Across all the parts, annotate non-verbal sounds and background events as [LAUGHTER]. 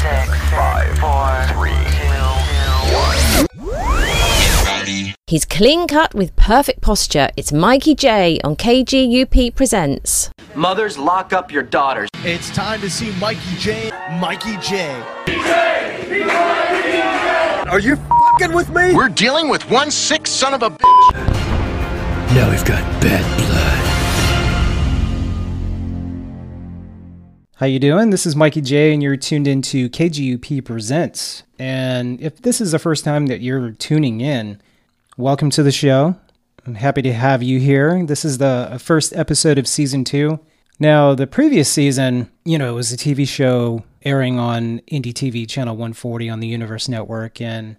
six, five, four, three, He's clean cut with perfect posture. It's Mikey J on KGUP Presents. Mothers, lock up your daughters. It's time to see Mikey J. Mikey J. Are you fucking with me? We're dealing with one sick son of a bitch. Now we've got bad blood. How you doing? This is Mikey J, and you're tuned into KGUP Presents. And if this is the first time that you're tuning in, welcome to the show. I'm happy to have you here. This is the first episode of season two. Now, the previous season, you know, it was a TV show airing on Indie TV Channel 140 on the Universe Network, and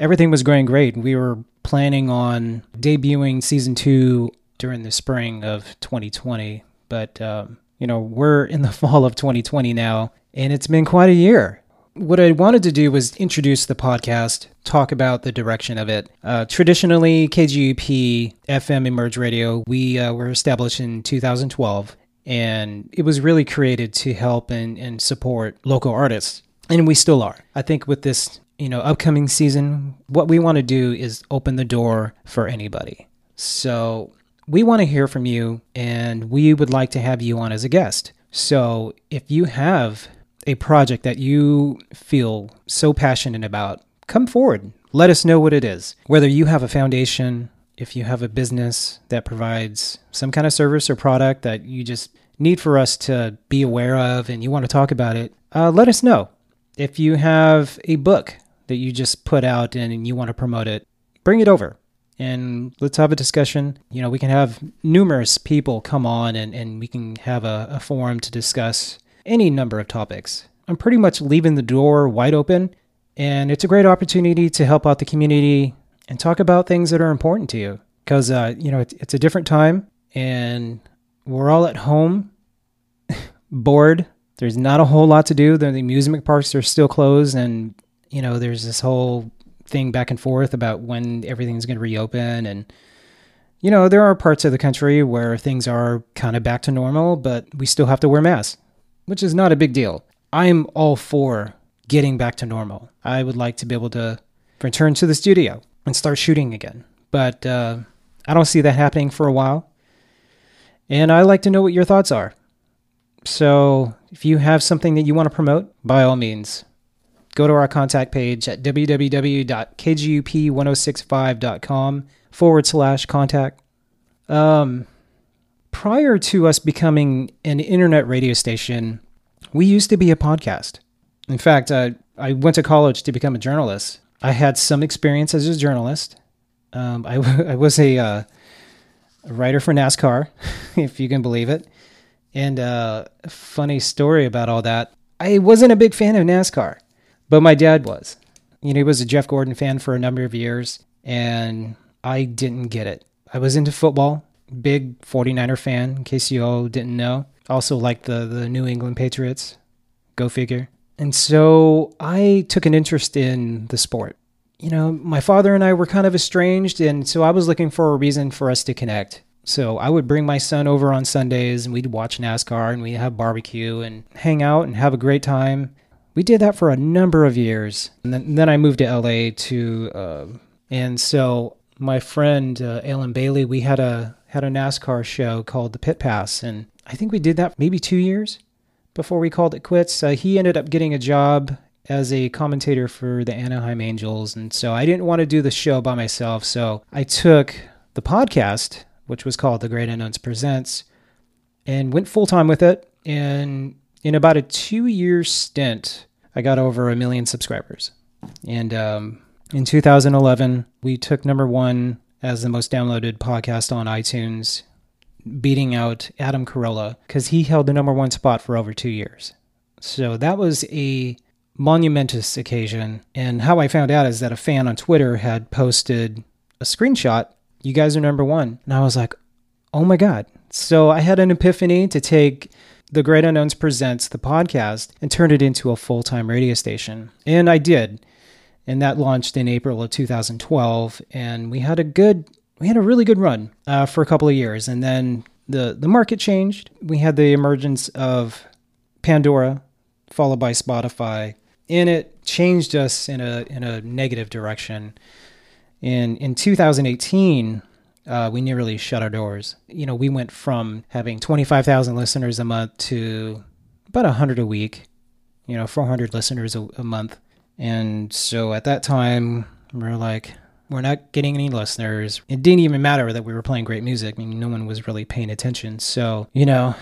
everything was going great. We were planning on debuting season two during the spring of 2020, but, um, you know, we're in the [LAUGHS] fall of 2020 now, and it's been quite a year what I wanted to do was introduce the podcast, talk about the direction of it. Uh, traditionally, KGUP FM Emerge Radio, we uh, were established in 2012, and it was really created to help and, and support local artists, and we still are. I think with this, you know, upcoming season, what we want to do is open the door for anybody. So we want to hear from you, and we would like to have you on as a guest. So if you have a project that you feel so passionate about, come forward. Let us know what it is. Whether you have a foundation, if you have a business that provides some kind of service or product that you just need for us to be aware of and you want to talk about it, uh, let us know. If you have a book that you just put out and you want to promote it, bring it over and let's have a discussion. You know, we can have numerous people come on and, and we can have a, a forum to discuss any number of topics. I'm pretty much leaving the door wide open, and it's a great opportunity to help out the community and talk about things that are important to you. Because, uh, you know, it's, it's a different time, and we're all at home, [LAUGHS] bored. There's not a whole lot to do. The amusement parks are still closed, and, you know, there's this whole thing back and forth about when everything's going to reopen. And, you know, there are parts of the country where things are kind of back to normal, but we still have to wear masks which is not a big deal. I'm all for getting back to normal. I would like to be able to return to the studio and start shooting again. But uh, I don't see that happening for a while. And I'd like to know what your thoughts are. So if you have something that you want to promote, by all means, go to our contact page at www.kgup1065.com forward slash contact. Um, prior to us becoming an internet radio station, we used to be a podcast. In fact, uh, I went to college to become a journalist. I had some experience as a journalist. Um, I, [LAUGHS] I was a, uh, a, writer for NASCAR, [LAUGHS] if you can believe it. And uh, a funny story about all that I wasn't a big fan of NASCAR, but my dad was. You know, he was a Jeff Gordon fan for a number of years, and I didn't get it. I was into football big 49er fan, in case you all didn't know. Also like the, the New England Patriots. Go figure. And so I took an interest in the sport. You know, my father and I were kind of estranged, and so I was looking for a reason for us to connect. So I would bring my son over on Sundays and we'd watch NASCAR and we'd have barbecue and hang out and have a great time. We did that for a number of years. And then, then I moved to LA to, uh, and so my friend uh, Alan Bailey, we had a had a NASCAR show called the Pit Pass, and I think we did that maybe two years before we called it quits. Uh, he ended up getting a job as a commentator for the Anaheim Angels, and so I didn't want to do the show by myself, so I took the podcast, which was called The Great Unknowns Presents, and went full time with it. And in about a two year stint, I got over a million subscribers. And um, in 2011, we took number one as the most downloaded podcast on iTunes, beating out Adam Carolla because he held the number one spot for over two years. So that was a monumentous occasion. And how I found out is that a fan on Twitter had posted a screenshot. You guys are number one. And I was like, oh my God. So I had an epiphany to take the Great Unknowns Presents, the podcast, and turn it into a full time radio station. And I did and that launched in April of 2012. And we had a good, we had a really good run uh, for a couple of years, and then the the market changed. We had the emergence of Pandora, followed by Spotify. And it changed us in a in a negative direction. In in 2018, uh, we nearly shut our doors. You know, we went from having 25,000 listeners a month to about 100 a week. You know, 400 listeners a, a month. And so at that time, we are like, we're not getting any listeners. It didn't even matter that we were playing great music. I mean, no one was really paying attention. So, you know,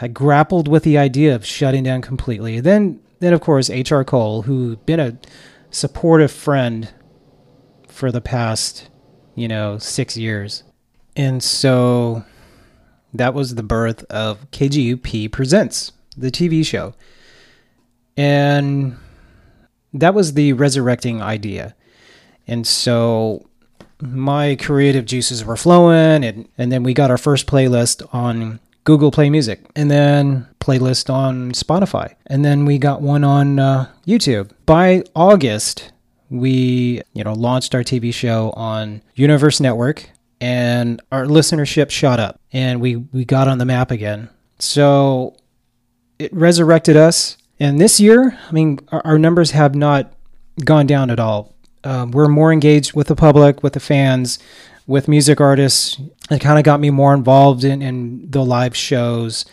I grappled with the idea of shutting down completely. Then, then of course, H.R. Cole, who'd been a supportive friend for the past, you know, six years. And so that was the birth of KGUP Presents, the TV show. And that was the resurrecting idea. And so my creative juices were flowing and, and then we got our first playlist on Google Play Music and then playlist on Spotify. And then we got one on uh, YouTube. By August, we, you know, launched our TV show on Universe Network and our listenership shot up and we we got on the map again. So it resurrected us. And this year, I mean, our, our numbers have not gone down at all um, we're more engaged with the public, with the fans, with music artists. It kind of got me more involved in, in the live shows.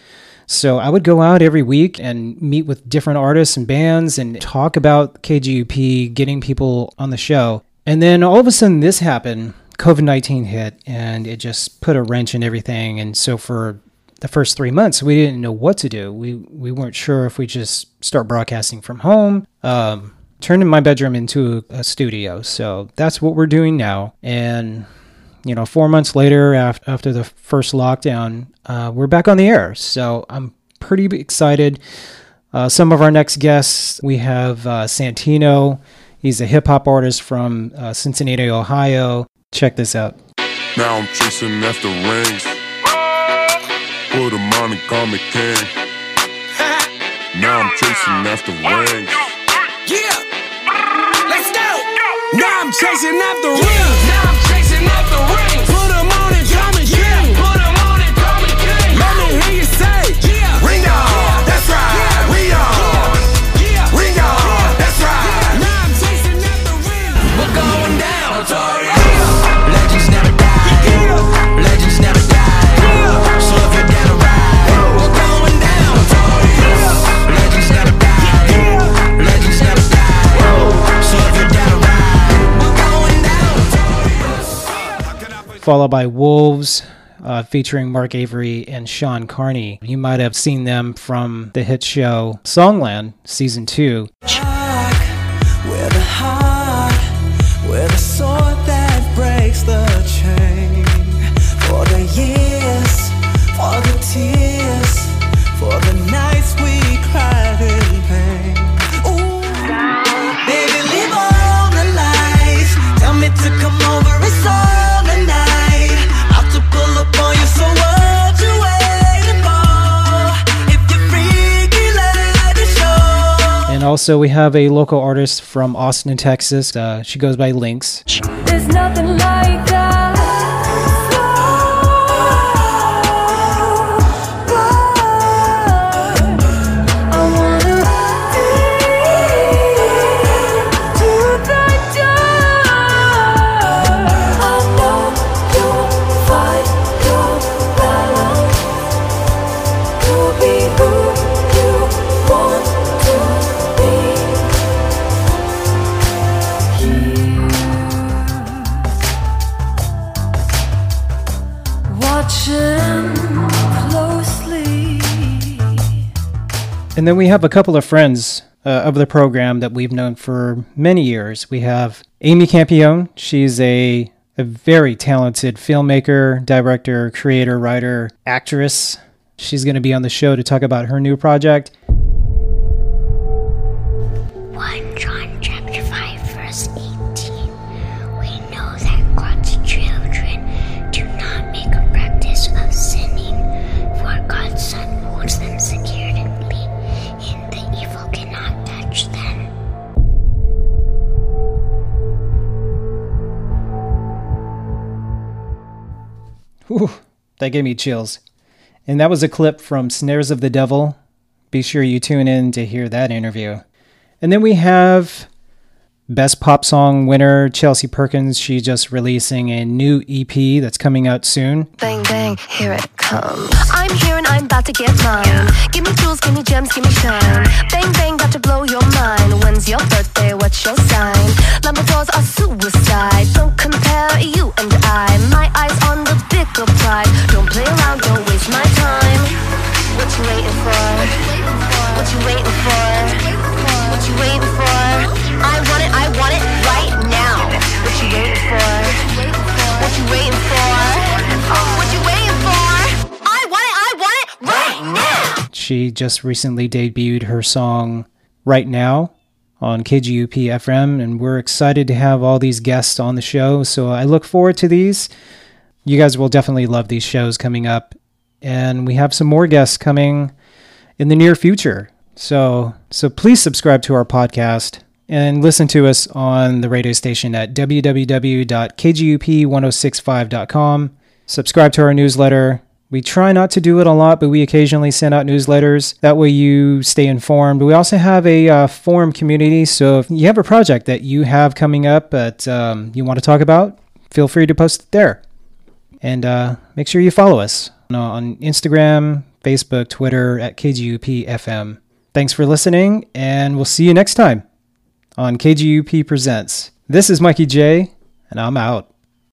So I would go out every week and meet with different artists and bands and talk about KGUP, getting people on the show. And then all of a sudden, this happened. COVID 19 hit and it just put a wrench in everything. And so for the first three months, we didn't know what to do. We, we weren't sure if we just start broadcasting from home. Um, turning my bedroom into a studio. So that's what we're doing now. And, you know, four months later, after, the first lockdown, uh, we're back on the air. So I'm pretty excited. Uh, some of our next guests, we have uh, Santino. He's a hip hop artist from uh, Cincinnati, Ohio. Check this out. Now I'm chasing after rings. Put them on call me king. Now I'm chasing after rings. Yeah. Now I'm chasing after rings. Now I'm chasing after rings. Followed by Wolves, uh, featuring Mark Avery and Sean Carney. You might have seen them from the hit show Songland Season 2. Where also, we have a local artist from Austin, Texas. Uh, she goes by Lynx. There's nothing like And then we have a couple of friends uh, of the program that we've known for many years. We have Amy Campione. She's a, a very talented filmmaker, director, creator, writer, actress. She's going to be on the show to talk about her new project. 1 Whew, that gave me chills. And that was a clip from Snares of the Devil Be sure you tune in to hear that interview. And then we have Best Pop Song winner Chelsea Perkins. She's just releasing a new EP that's coming out soon. Bang, bang, here it comes. I'm here and I'm about to get mine. Give me jewels, give me gems, give me shine. Bang, bang, about to blow your mind. When's your birthday? What's your sign? Labradors are suicide. Don't compare you and I. My eyes on prize. Don't play around, don't waste my time. What you waiting for? What you waiting for? What you waiting for? I want it, I want it right now. What you waiting for? What you waiting for? Oh, what you waiting for? I want it, I want it right now. She just recently debuted her song Right Now on KGUP FM, and we're excited to have all these guests on the show. So I look forward to these. You guys will definitely love these shows coming up, and we have some more guests coming in the near future. So so please subscribe to our podcast and listen to us on the radio station at www.kgup1065.com. Subscribe to our newsletter. We try not to do it a lot, but we occasionally send out newsletters. That way you stay informed. We also have a uh, forum community, so if you have a project that you have coming up that um, you want to talk about, feel free to post it there. And uh, make sure you follow us on Instagram, Facebook, Twitter at KGUP FM. Thanks for listening, and we'll see you next time on KGUP Presents. This is Mikey J, and I'm out.